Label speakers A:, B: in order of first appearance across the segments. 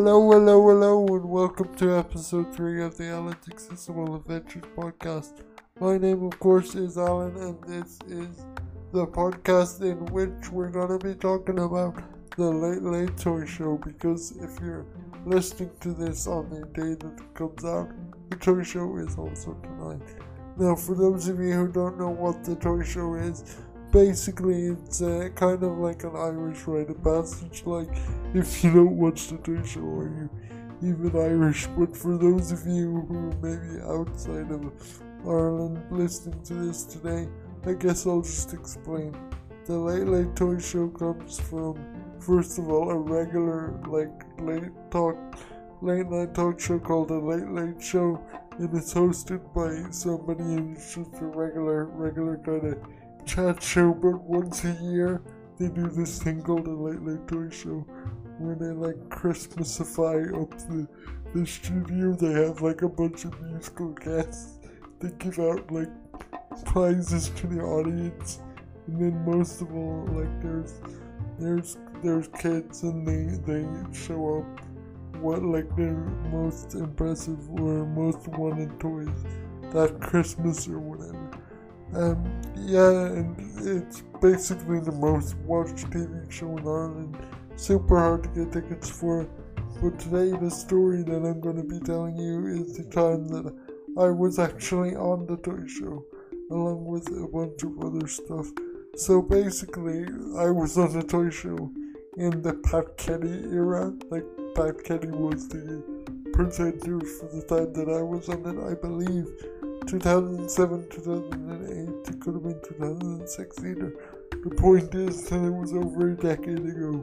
A: Hello, hello, hello, and welcome to episode 3 of the Alan Accessible Adventures podcast. My name, of course, is Alan, and this is the podcast in which we're going to be talking about the Late Late Toy Show. Because if you're listening to this on the day that it comes out, the toy show is also tonight. Now, for those of you who don't know what the toy show is, basically it's uh, kind of like an Irish rite of passage. Like if you don't watch the toy show, you even Irish? But for those of you who may be outside of Ireland listening to this today, I guess I'll just explain. The Late Late Toy Show comes from, first of all, a regular like late talk, late night talk show called the Late Late Show, and it's hosted by somebody who's just a regular, regular kind of chat show, but once a year they do this thing called a Late Late Toy Show, where they like Christmasify up the the studio. They have like a bunch of musical guests. They give out like prizes to the audience, and then most of all, like there's there's there's kids and they they show up what like their most impressive or most wanted toys that Christmas or whatever. Um, yeah, and it's basically the most watched TV show in Ireland. Super hard to get tickets for. But today, the story that I'm going to be telling you is the time that I was actually on the toy show, along with a bunch of other stuff. So basically, I was on the toy show in the Pat Kenny era. Like, Pat Kenny was the presenter for the time that I was on it, I believe. 2007, 2008, it could have been 2006 either. The point is that it was over a decade ago.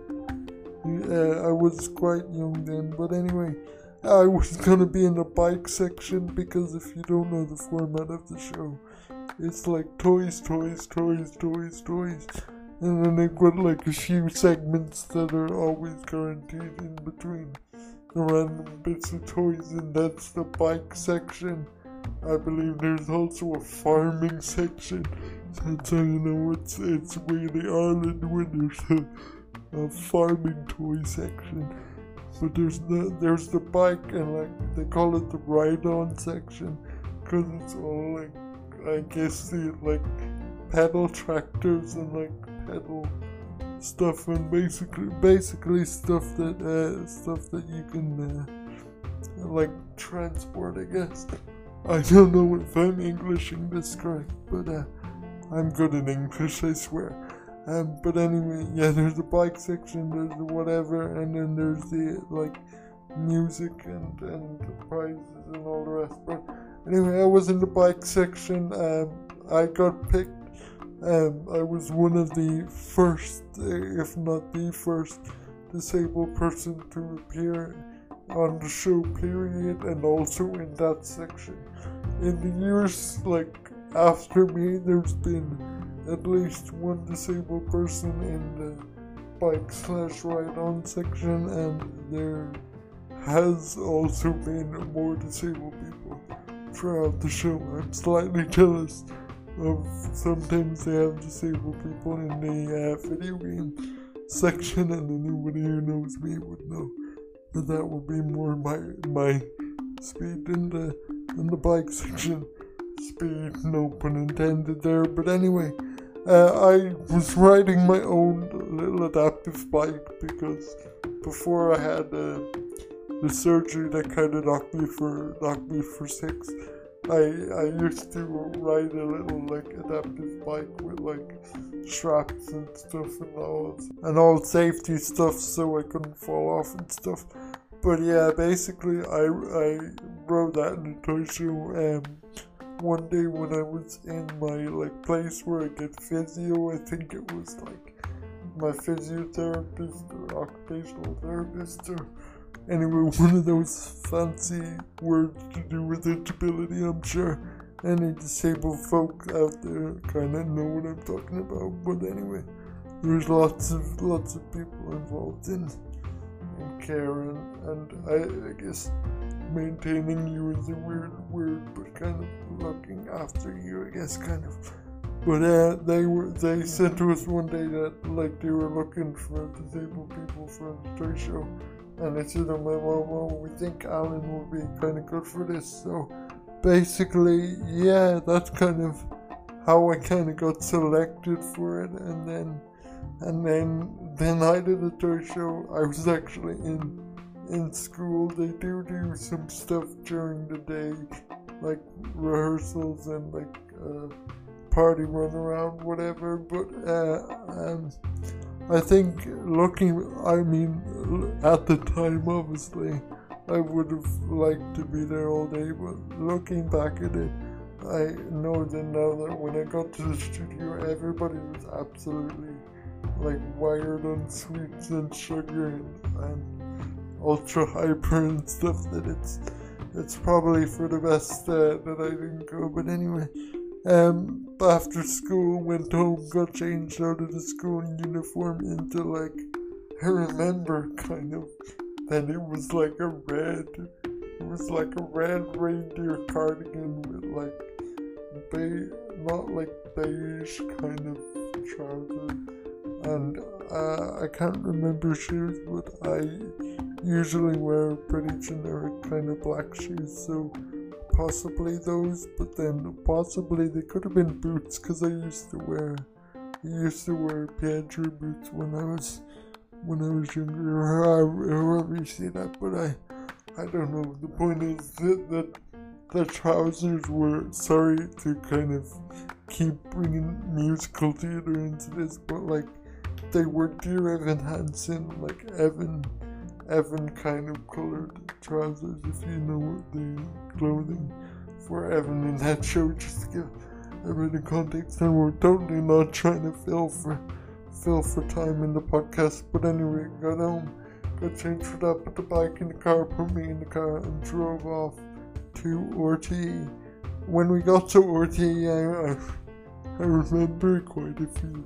A: Uh, I was quite young then, but anyway, I was gonna be in the bike section because if you don't know the format of the show, it's like toys, toys, toys, toys, toys. And then they've got like a few segments that are always guaranteed in between the random bits of toys, and that's the bike section. I believe there's also a farming section. So, you know, it's it's really Ireland when there's a, a farming toy section. But there's the there's the bike and like they call it the ride-on section because it's all like I guess the like pedal tractors and like pedal stuff and basically basically stuff that uh, stuff that you can uh, like transport I guess. I don't know if I'm Englishing this correct, but uh, I'm good in English, I swear. Um, but anyway, yeah, there's the bike section, there's the whatever, and then there's the like music and and prizes and all the rest. But anyway, I was in the bike section. Um, I got picked. Um, I was one of the first, uh, if not the first, disabled person to appear on the show period and also in that section. In the years like after me there's been at least one disabled person in the bike slash ride on section and there has also been more disabled people throughout the show. I'm slightly jealous of sometimes they have disabled people in the uh, video game section and anybody who knows me would know that that would be more my my speed in the in the bike section. Speed, no pun intended there. But anyway, uh, I was riding my own little adaptive bike because before I had uh, the surgery that kind of knocked me for knocked me for six. I I used to ride a little like adaptive bike with like straps and stuff and all and all safety stuff so I couldn't fall off and stuff. But yeah, basically I I rode that in show um one day when I was in my like place where I get physio, I think it was like my physiotherapist or occupational therapist or Anyway, one of those fancy words to do with disability, I'm sure any disabled folk out there kind of know what I'm talking about. But anyway, there's lots of lots of people involved in, in care and, and I, I guess maintaining you is a weird word, but kind of looking after you, I guess, kind of. But uh, they were they said to us one day that like they were looking for disabled people for the toy show and I said to my mom, well, we think Alan will be kind of good for this. So basically, yeah, that's kind of how I kind of got selected for it, and then and then then I did a toy show. I was actually in in school. They do do some stuff during the day, like rehearsals and like uh, party run around, whatever. But uh, um, I think looking, I mean, at the time, obviously, I would have liked to be there all day. But looking back at it, I know that now that when I got to the studio, everybody was absolutely like wired on sweets and sugar and, and ultra hyper and stuff that it's it's probably for the best uh, that I didn't go. But anyway, um, after school, went home, got changed out of the school uniform into like I remember kind of that it was like a red, it was like a red reindeer cardigan with like beige, not like beige kind of trousers and uh, I can't remember shoes, but I usually wear pretty generic kind of black shoes, so possibly those, but then possibly they could have been boots because I used to wear I used to wear Piedro boots when I was when I was younger, however you that, but I I don't know. The point is that, that the trousers were sorry to kind of keep bringing musical theater into this, but like they were Dear Evan Hansen, like Evan, Evan kind of colored trousers, if you know what the clothing for Evan in that show, just to give bit context. And we're totally not trying to fill for fill for time in the podcast. But anyway, got home, got changed for that, put the bike in the car, put me in the car, and drove off to RTE. When we got to RTE, I, I, I remember quite a few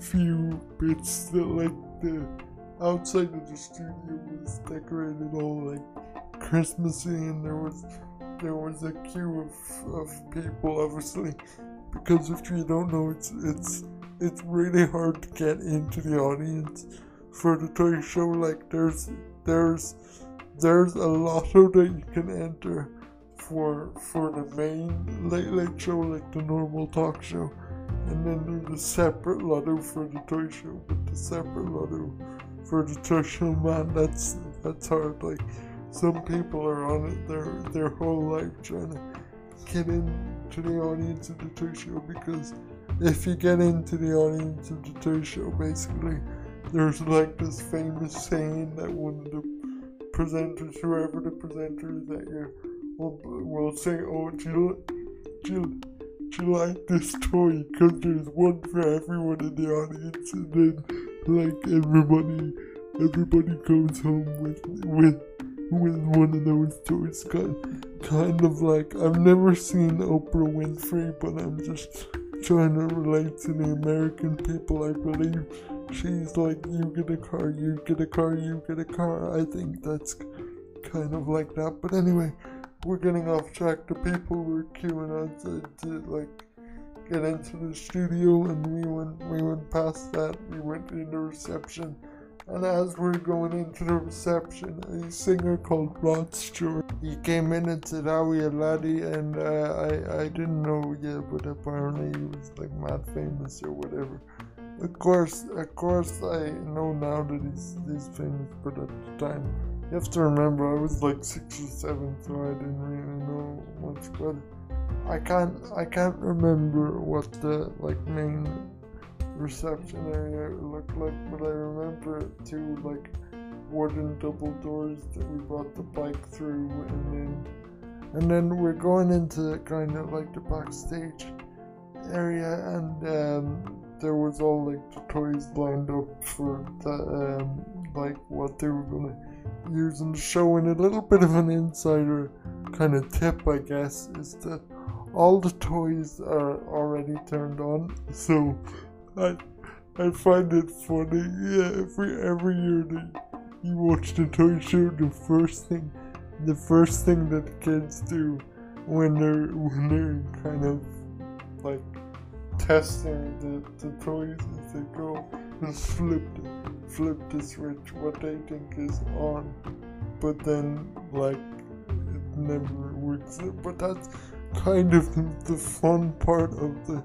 A: few bits that like the outside of the studio was decorated all like Christmassy and there was there was a queue of, of people obviously. Because if you don't know it's it's it's really hard to get into the audience for the toy show. Like there's there's there's a lotto that you can enter for for the main late late show like the normal talk show and then there's a separate lotto for the toy show, but the separate lotto for the toy show, man, that's that's hard. Like some people are on it their their whole life trying to get into the audience of the toy show because if you get into the audience of the toy show, basically there's like this famous saying that one of the presenters, whoever the presenter is that year, will, will say, "Oh, Jill, Jill." Like this toy? Because there's one for everyone in the audience and then like everybody everybody comes home with with with one of those toys. Kind kind of like I've never seen Oprah Winfrey but I'm just trying to relate to the American people. I believe she's like you get a car you get a car you get a car. I think that's kind of like that. But anyway we're getting off track. The people were queuing outside to like get into the studio, and we went we went past that. We went into reception, and as we are going into the reception, a singer called Rod Stewart he came in and said, "How are you, laddie?" And uh, I I didn't know yet, but apparently he was like mad famous or whatever. Of course, of course, I know now that he's he's famous, but at the time you have to remember, I was like six or seven, so I didn't really know much But. I can't, I can't remember what the like main reception area looked like, but I remember two like wooden double doors that we brought the bike through, and then, and then we're going into kind of like the backstage area, and um, there was all like the toys lined up for the um, like what they were gonna using showing a little bit of an insider kind of tip, I guess, is that all the toys are already turned on. So I I find it funny. Yeah, every every year that you watch the toy show, the first thing the first thing that kids do when they're when they're kind of like testing the, the toys as they go is flip them flip the switch what they think is on, but then like it never works. But that's kind of the fun part of the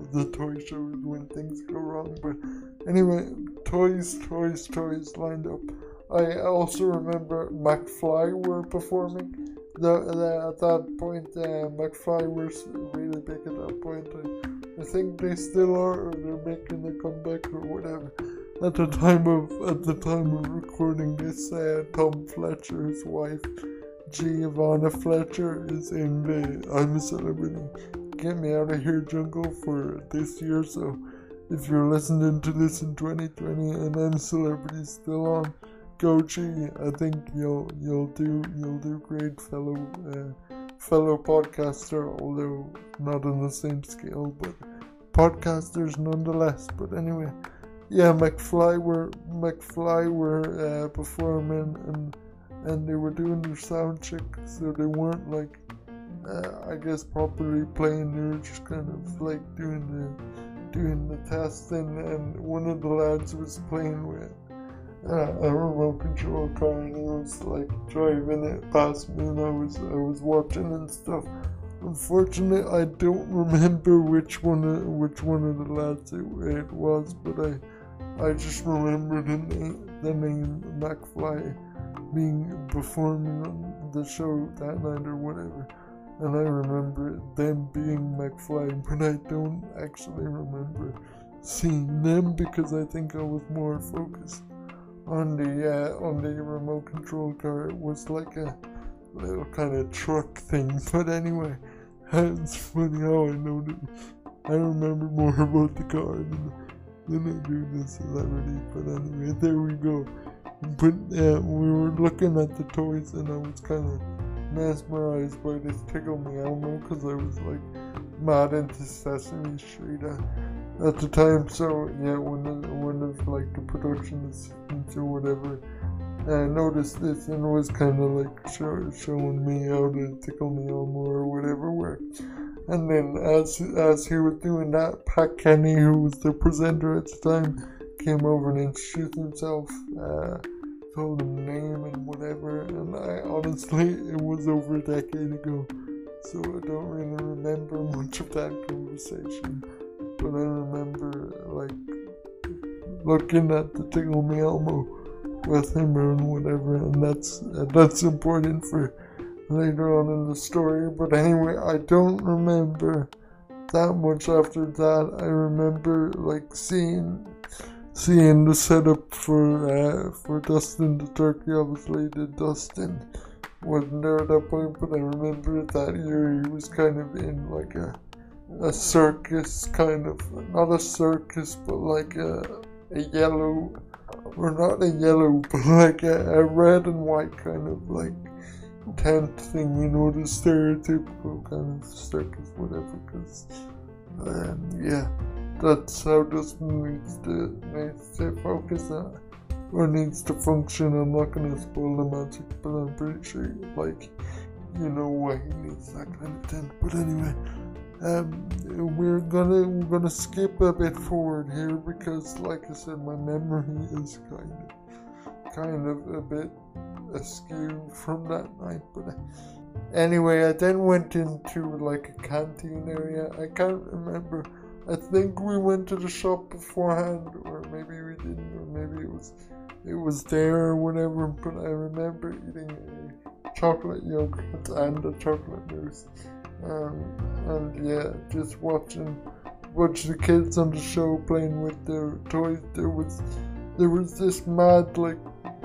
A: of the toy show is when things go wrong. But anyway, toys, toys, toys lined up. I also remember McFly were performing. The, the, at that point, uh, McFly was really big at that point. I, I think they still are, or they're making a comeback or whatever. At the time of at the time of recording this, uh, Tom Fletcher's wife, Giovanna Fletcher, is in the I'm a Celebrity. Get Me Out of Here Jungle for this year. So, if you're listening to this in 2020 and I'm a Celebrity still on Gochi, I think you'll you'll do you'll do great, fellow uh, fellow podcaster. Although not on the same scale, but podcasters nonetheless. But anyway, yeah, McFly were McFly were uh, performing and and they were doing their sound check, so they weren't like uh, I guess properly playing. They were just kind of like doing the doing the testing, and one of the lads was playing with uh, a remote control car and he was like driving it past me and I was I was watching and stuff. Unfortunately, I don't remember which one of, which one of the lads it, it was, but I I just remembered the name McFly being performing on the show that night or whatever. And I remember them being McFly, but I don't actually remember seeing them because I think I was more focused on the uh, on the remote control car. It was like a little kind of truck thing. But anyway, it's funny how I know that I remember more about the car than, I do the celebrity. But anyway, there we go. But uh, we were looking at the toys, and I was kind of mesmerized by this Tickle Me Elmo because I was like mad into Sesame Street. Uh, at the time. So yeah, when the, one of like the production assistants or whatever I noticed this and was kind of like show, showing me how to tickle me Elmo or whatever worked. And then as as he was doing that, Pat Kenny, who was the presenter at the time, came over and introduced himself. Uh, told him name and whatever, and I honestly, it was over a decade ago, so I don't really remember much of that conversation. But I remember like looking at the Tickle Me Elmo with him and whatever, and that's that's important for later on in the story. But anyway, I don't remember that much after that. I remember like seeing seeing the setup for uh, for Dustin the turkey. Obviously, the Dustin wasn't there at that point, but I remember that year he was kind of in like a a circus kind of not a circus but like a, a yellow or not a yellow but like a, a red and white kind of like tent thing you know the stereotypical kind of circus whatever because um, yeah that's how this needs to needs to focus on or needs to function. I'm not gonna spoil the magic but i'm pretty sure like you know why he needs that kind of tent but anyway um, we're gonna we're gonna skip a bit forward here because, like I said, my memory is kind of kind of a bit askew from that night. But anyway, I then went into like a canteen area. I can't remember. I think we went to the shop beforehand, or maybe we didn't, or maybe it was it was there or whatever. But I remember eating a chocolate yogurt and a chocolate mousse. Um, and yeah, just watching watch the kids on the show playing with their toys. There was there was this mad like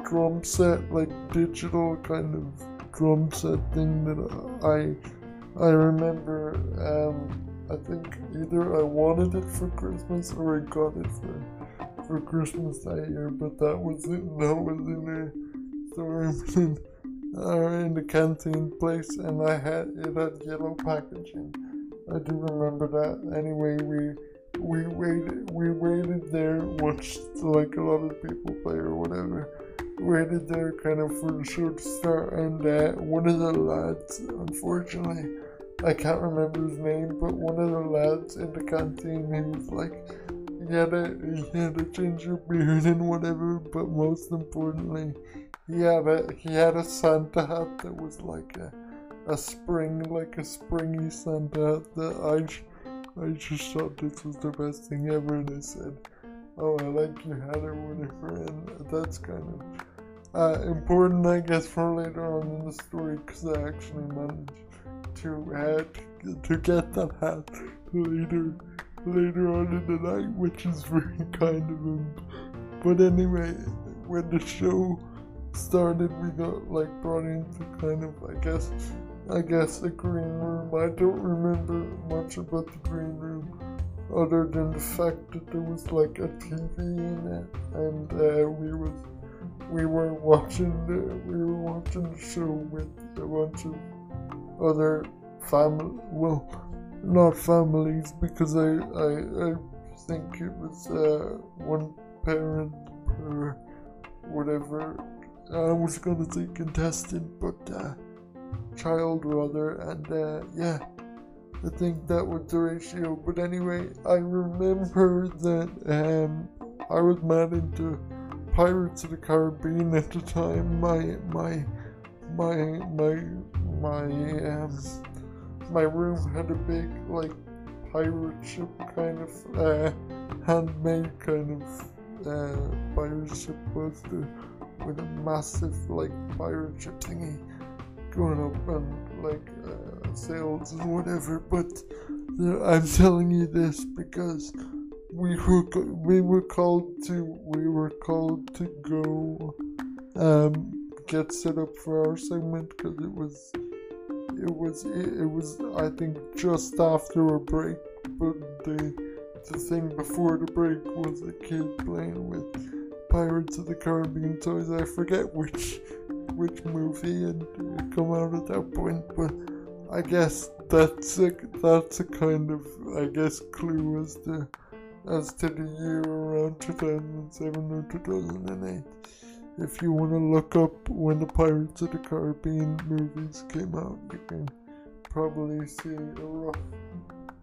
A: drum set, like digital kind of drum set thing that I I remember. Um, I think either I wanted it for Christmas or I got it for for Christmas that year, but that was it. That was in there. So uh, in the canteen place, and I had it had yellow packaging. I do remember that. Anyway, we we waited we waited there, watched like a lot of people play or whatever. Waited there kind of for show to start, and uh, one of the lads, unfortunately, I can't remember his name, but one of the lads in the canteen, he was like he had a he had a ginger beard and whatever, but most importantly, he had a he had a Santa hat that was like a a spring like a springy Santa hat that I I just thought this was the best thing ever, and I said, "Oh, I like your hat or whatever," and that's kind of. Uh, important, I guess, for later on in the story because I actually managed to uh, to get that hat later later on in the night, which is very kind of him. But anyway, when the show started, we got like brought into kind of, I guess, I guess a green room. I don't remember much about the green room, other than the fact that there was like a TV in it, and uh, we was we were watching the we were watching the show with a bunch of other family. Well, not families because I I, I think it was uh, one parent per whatever. I was gonna say contestant, but uh, child rather, and uh, yeah, I think that was the ratio. But anyway, I remember that um, I was mad into Pirates of the Caribbean at the time. My my my my my um my room had a big like pirate ship kind of uh, handmade kind of uh, pirate ship poster with a massive like pirate ship thingy going up and like uh, sails and whatever. But I'm telling you this because we were we were called to we were called to go um, get set up for our segment because it was it was it, it was I think just after a break, but the the thing before the break was a kid playing with Pirates of the Caribbean toys. I forget which which movie had come out at that point, but I guess that's a that's a kind of I guess clue as to as to the year around 2007 or 2008 if you want to look up when the Pirates of the Caribbean movies came out, you can probably see a rough,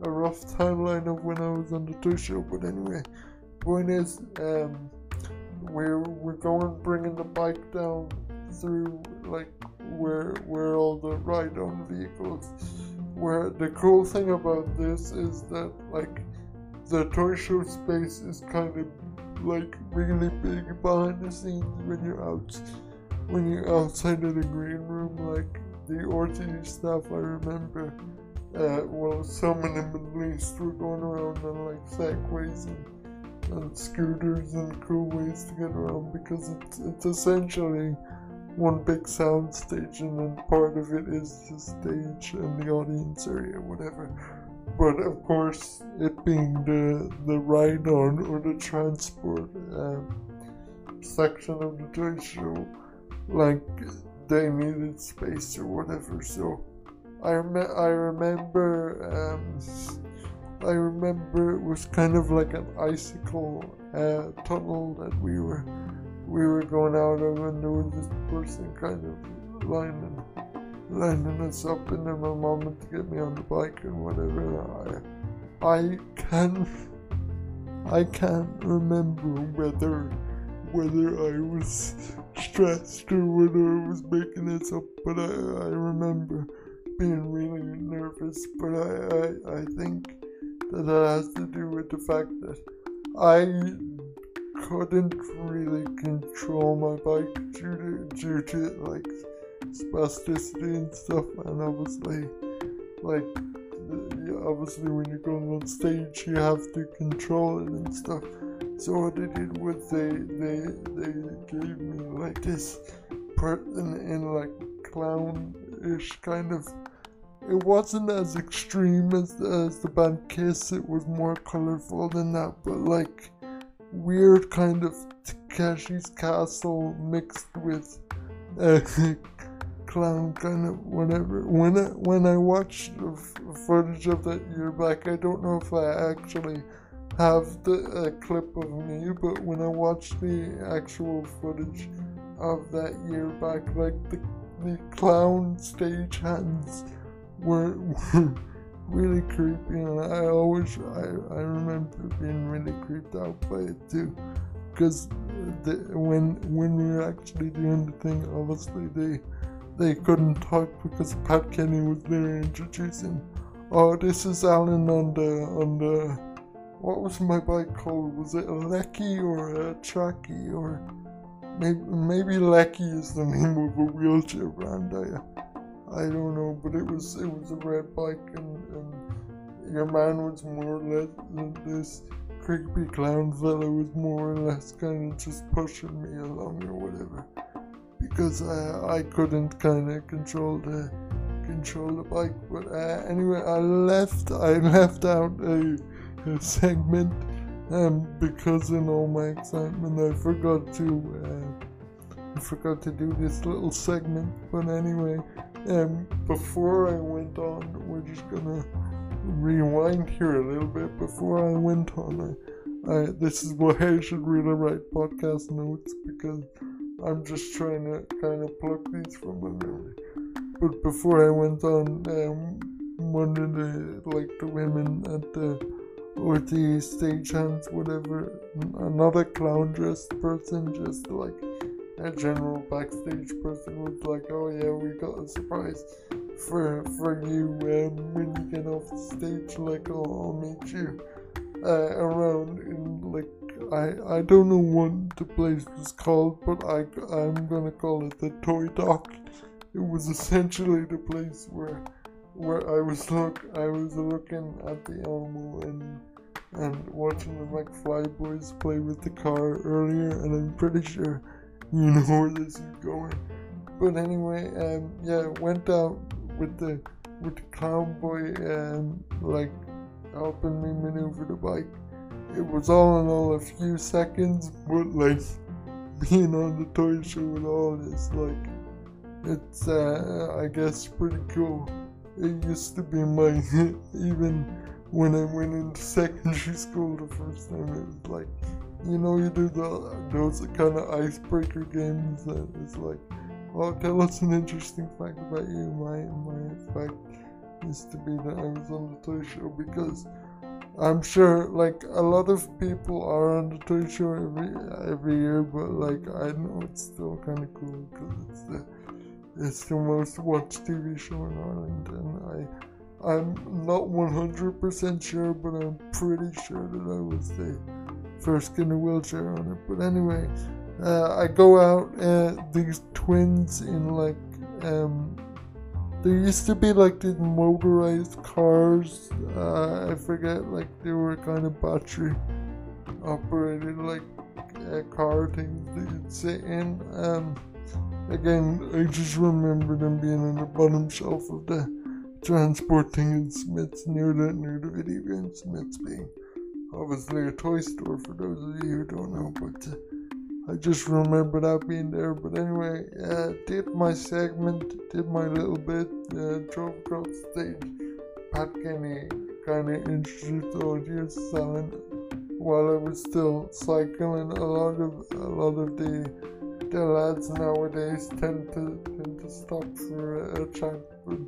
A: a rough timeline of when I was on the two show. But anyway, point is, um, we're we're going bringing the bike down through like where where all the ride-on vehicles. Where the cool thing about this is that like the toy show space is kind of like really big behind the scenes when you're out when you're outside of the green room like the RTE stuff I remember uh, well some of them at least were going around on like segways and, and scooters and cool ways to get around because it's, it's essentially one big sound stage and then part of it is the stage and the audience area whatever but of course, it being the the ride on or the transport um, section of the toy show, like they needed space or whatever. So I rem- I remember um, I remember it was kind of like an icicle uh, tunnel that we were we were going out of, and there was this person kind of lining lining us up in my mom to get me on the bike and whatever. I, I can't, I can't remember whether, whether I was stressed or whether I was making this up, but I, I remember being really nervous. But I, I, I think that that has to do with the fact that I couldn't really control my bike due to, due to like spasticity and stuff, and obviously, like, obviously, when you're going on stage, you have to control it and stuff. So what they did was they they they gave me like this part in, in like clown-ish kind of. It wasn't as extreme as as the band Kiss. It was more colorful than that, but like weird kind of Takeshi's Castle mixed with uh, clown kind of whatever. When I when I watched footage of that year back, I don't know if I actually have the a clip of me, but when I watched the actual footage of that year back, like the the clown stage hands were were, really creepy, and I always I, I remember being really creeped out by it too, because when when we were actually doing the thing, obviously they they couldn't talk because Pat Kenny was there introducing. Oh, this is Alan on the on the what was my bike called? Was it a Lecky or a Tracky or maybe maybe Lecky is the name of a wheelchair brand. I I don't know, but it was it was a red bike, and, and your man was more or less this creepy clown fella was more or less kind of just pushing me along or whatever, because I I couldn't kind of control the control the bike. But uh, anyway, I left I left out a, a segment, um, because in all my excitement I forgot to. Uh, I forgot to do this little segment, but anyway, um, before I went on, we're just gonna rewind here a little bit. Before I went on, I, I this is why I should really write podcast notes because I'm just trying to kind of pluck these from my memory. But before I went on, um, one of the like the women at the or the stagehands, whatever, another clown dressed person, just like a general backstage person was like, "Oh yeah, we got a surprise for for you um, when you get off the stage. Like, I'll, I'll meet you uh, around in like I I don't know what the place was called, but I I'm gonna call it the Toy Dock. It was essentially the place where where I was look I was looking at the Elmo and and watching the McFly boys play with the car earlier, and I'm pretty sure you know where this is going. But anyway, um, yeah, went out with the with the clown boy and like helping me maneuver the bike. It was all in all a few seconds, but like being on the toy show and all this, like it's uh, I guess pretty cool. It used to be my even when I went into secondary school the first time. It was like you know, you do the, those kind of icebreaker games that it's like, tell us an interesting fact about you. My, my fact used to be that I was on the toy show because I'm sure, like, a lot of people are on the toy show every every year, but like, I know it's still kind of cool because it's the it's the most watched TV show in Ireland, and I. I'm not 100% sure, but I'm pretty sure that I was the first in a wheelchair on it. But anyway, uh, I go out and uh, these twins in like um, there used to be like these motorized cars. Uh, I forget, like they were kind of battery operated, like uh, car things that you'd sit in. Um, again, I just remember them being on the bottom shelf of the transport thing in Smyths near the near the video game Smyths being obviously a toy store for those of you who don't know, but uh, I just remember that being there. But anyway, uh, did my segment, did my little bit, uh, drove across the stage. Pat Kenny kind of introduced the audience selling while I was still cycling. A lot of a lot of the the lads nowadays tend to tend to stop for a, a chat, but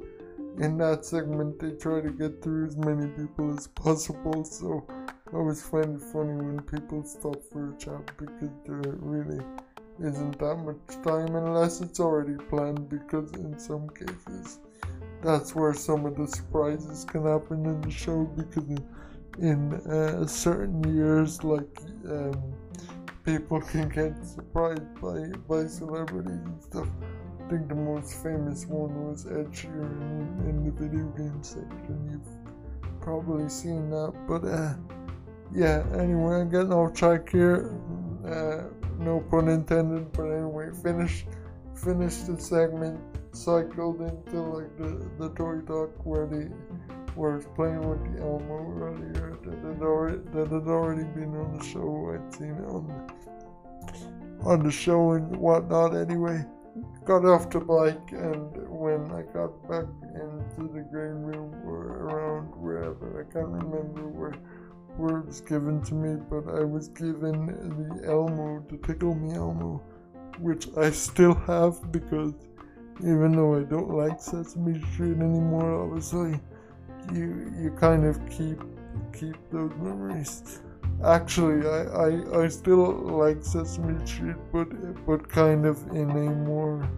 A: in that segment they try to get through as many people as possible. So always find it funny when people stop for a chat because there really isn't that much time unless it's already planned because in some cases that's where some of the surprises can happen in the show because in, in uh, certain years like um, people can get surprised by, by celebrities and stuff. I think the most famous one was Ed Sheeran in, the video game section. You've probably seen that, but uh, yeah, anyway, I'm getting off track here. Uh, no pun intended, but anyway, finished finished the segment, cycled into like the, the toy talk where the where it's playing with the Elmo earlier that had already that had already been on the show. I'd seen it on the on the show and whatnot anyway. Got off the bike and when I got back into the green room or around wherever, I can't remember where words given to me, but I was given the Elmo, the Tickle Me Elmo, which I still have because even though I don't like Sesame Street anymore, obviously, you you kind of keep keep those memories. Actually, I, I, I still like Sesame Street, but but kind of in a more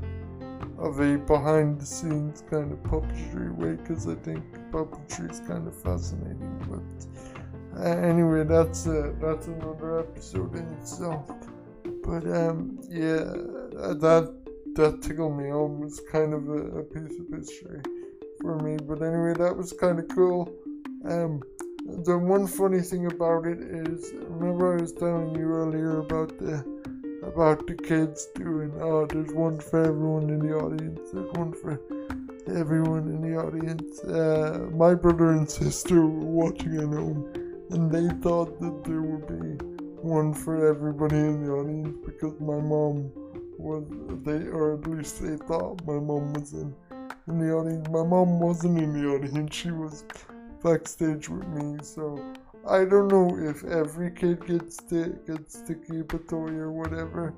A: of a behind the scenes kind of puppetry way, because I think puppetry is kind of fascinating. But anyway, that's uh, that's another episode in itself. But um, yeah, that that Tickle Me Elmo's kind of a, a piece of history for me. But anyway, that was kind of cool. Um, the one funny thing about it is, remember I was telling you earlier about the about the kids doing, oh, there's one for everyone in the audience, there's one for everyone in the audience. Uh, my brother and sister were watching at home, and they thought that there would be one for everybody in the audience because my mom was they, or at least they thought my mom was in in the audience. My mom wasn't in the audience; she was backstage with me. So I don't know if every kid gets to gets to keep a toy or whatever,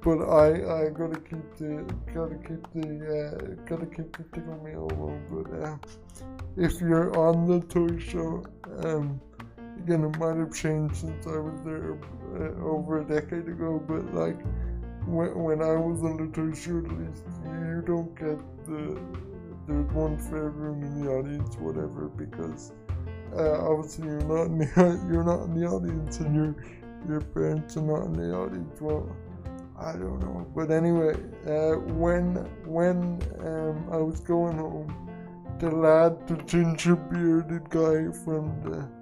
A: but I I gotta keep the gotta keep the uh, gotta keep the Tickle Me Elmo. But uh, if you're on the toy show, um, again it might have changed since I was there uh, over a decade ago. But like when when I was on the show, at least you don't get the there's one for everyone in the audience, whatever, because uh, obviously you're not in the you're not in the audience and your your parents are not in the audience. Well, I don't know, but anyway, uh, when when um, I was going home, the lad, the ginger bearded guy from the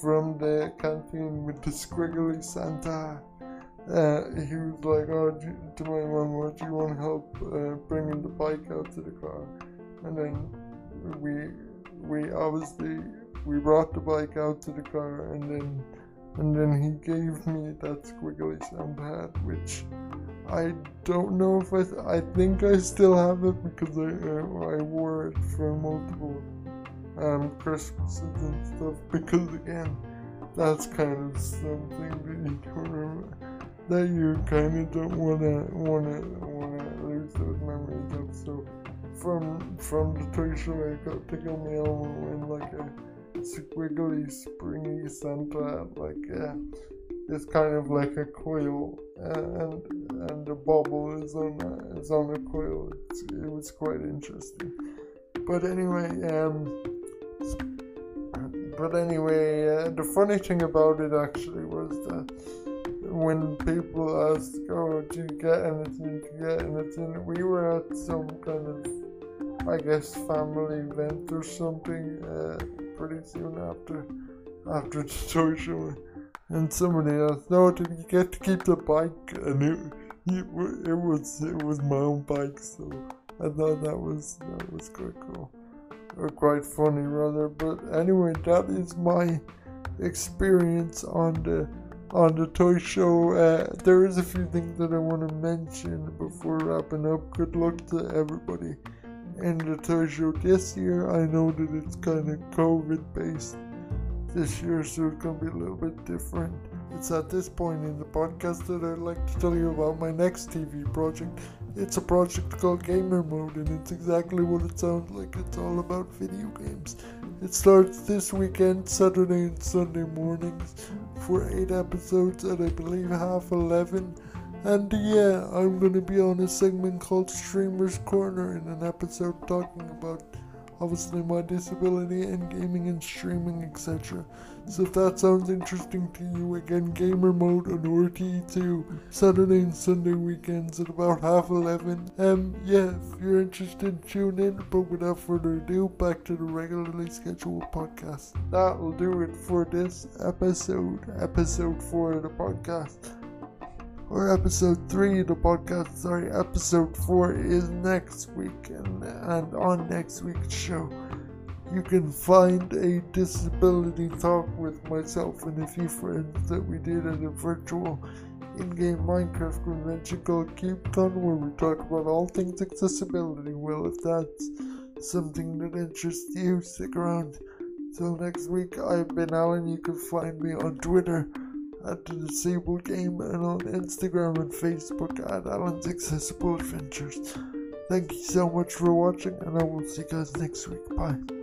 A: from the canteen with the squiggly Santa. Uh, he was like, "Oh, to my mom, do you want help uh, bringing the bike out to the car?" And then we we obviously we brought the bike out to the car and then and then he gave me that squiggly sound pad which I don't know if I th- I think I still have it because I uh, I wore it for multiple um Christmases and stuff because again that's kind of something that you don't remember, that you kind of don't wanna wanna wanna lose those memories of so from from the toy show I got to go me in like a squiggly, springy center, like uh, it's kind of like a coil, and and the bubble is on a, is on a coil. It's, it was quite interesting. But anyway, um, but anyway, uh, the funny thing about it actually was that when people asked, "Oh, do you get anything? Do you get anything?" We were at some kind of I guess family event or something uh, pretty soon after after the show, and somebody asked, "No, did you get to keep the bike?" And it, it, it was it was my own bike, so I thought that was that was quite cool or quite funny rather. But anyway, that is my experience on the on the toy show. Uh, there is a few things that I want to mention before wrapping up. Good luck to everybody in the toy show this year. I know that it's kind of COVID based this year, so it's to be a little bit different. It's at this point in the podcast that I'd like to tell you about my next TV project. It's a project called Gamer Mode, and it's exactly what it sounds like. It's all about video games. It starts this weekend, Saturday and Sunday mornings, for eight episodes at I believe half eleven and yeah, I'm gonna be on a segment called Streamer's Corner in an episode talking about obviously my disability and gaming and streaming, etc. So if that sounds interesting to you, again, Gamer Mode on RTE2, Saturday and Sunday weekends at about half 11. Um, yeah, if you're interested, tune in. But without further ado, back to the regularly scheduled podcast. That will do it for this episode, episode 4 of the podcast or episode 3 of the podcast. Sorry, episode 4 is next week, and, and on next week's show, you can find a disability talk with myself and a few friends that we did at a virtual in game Minecraft convention called CubeCon, where we talk about all things accessibility. Well, if that's something that interests you, stick around. Till next week, I've been Alan. You can find me on Twitter at the Disabled Game and on Instagram and Facebook at Alan's Accessible Adventures. Thank you so much for watching, and I will see you guys next week. Bye.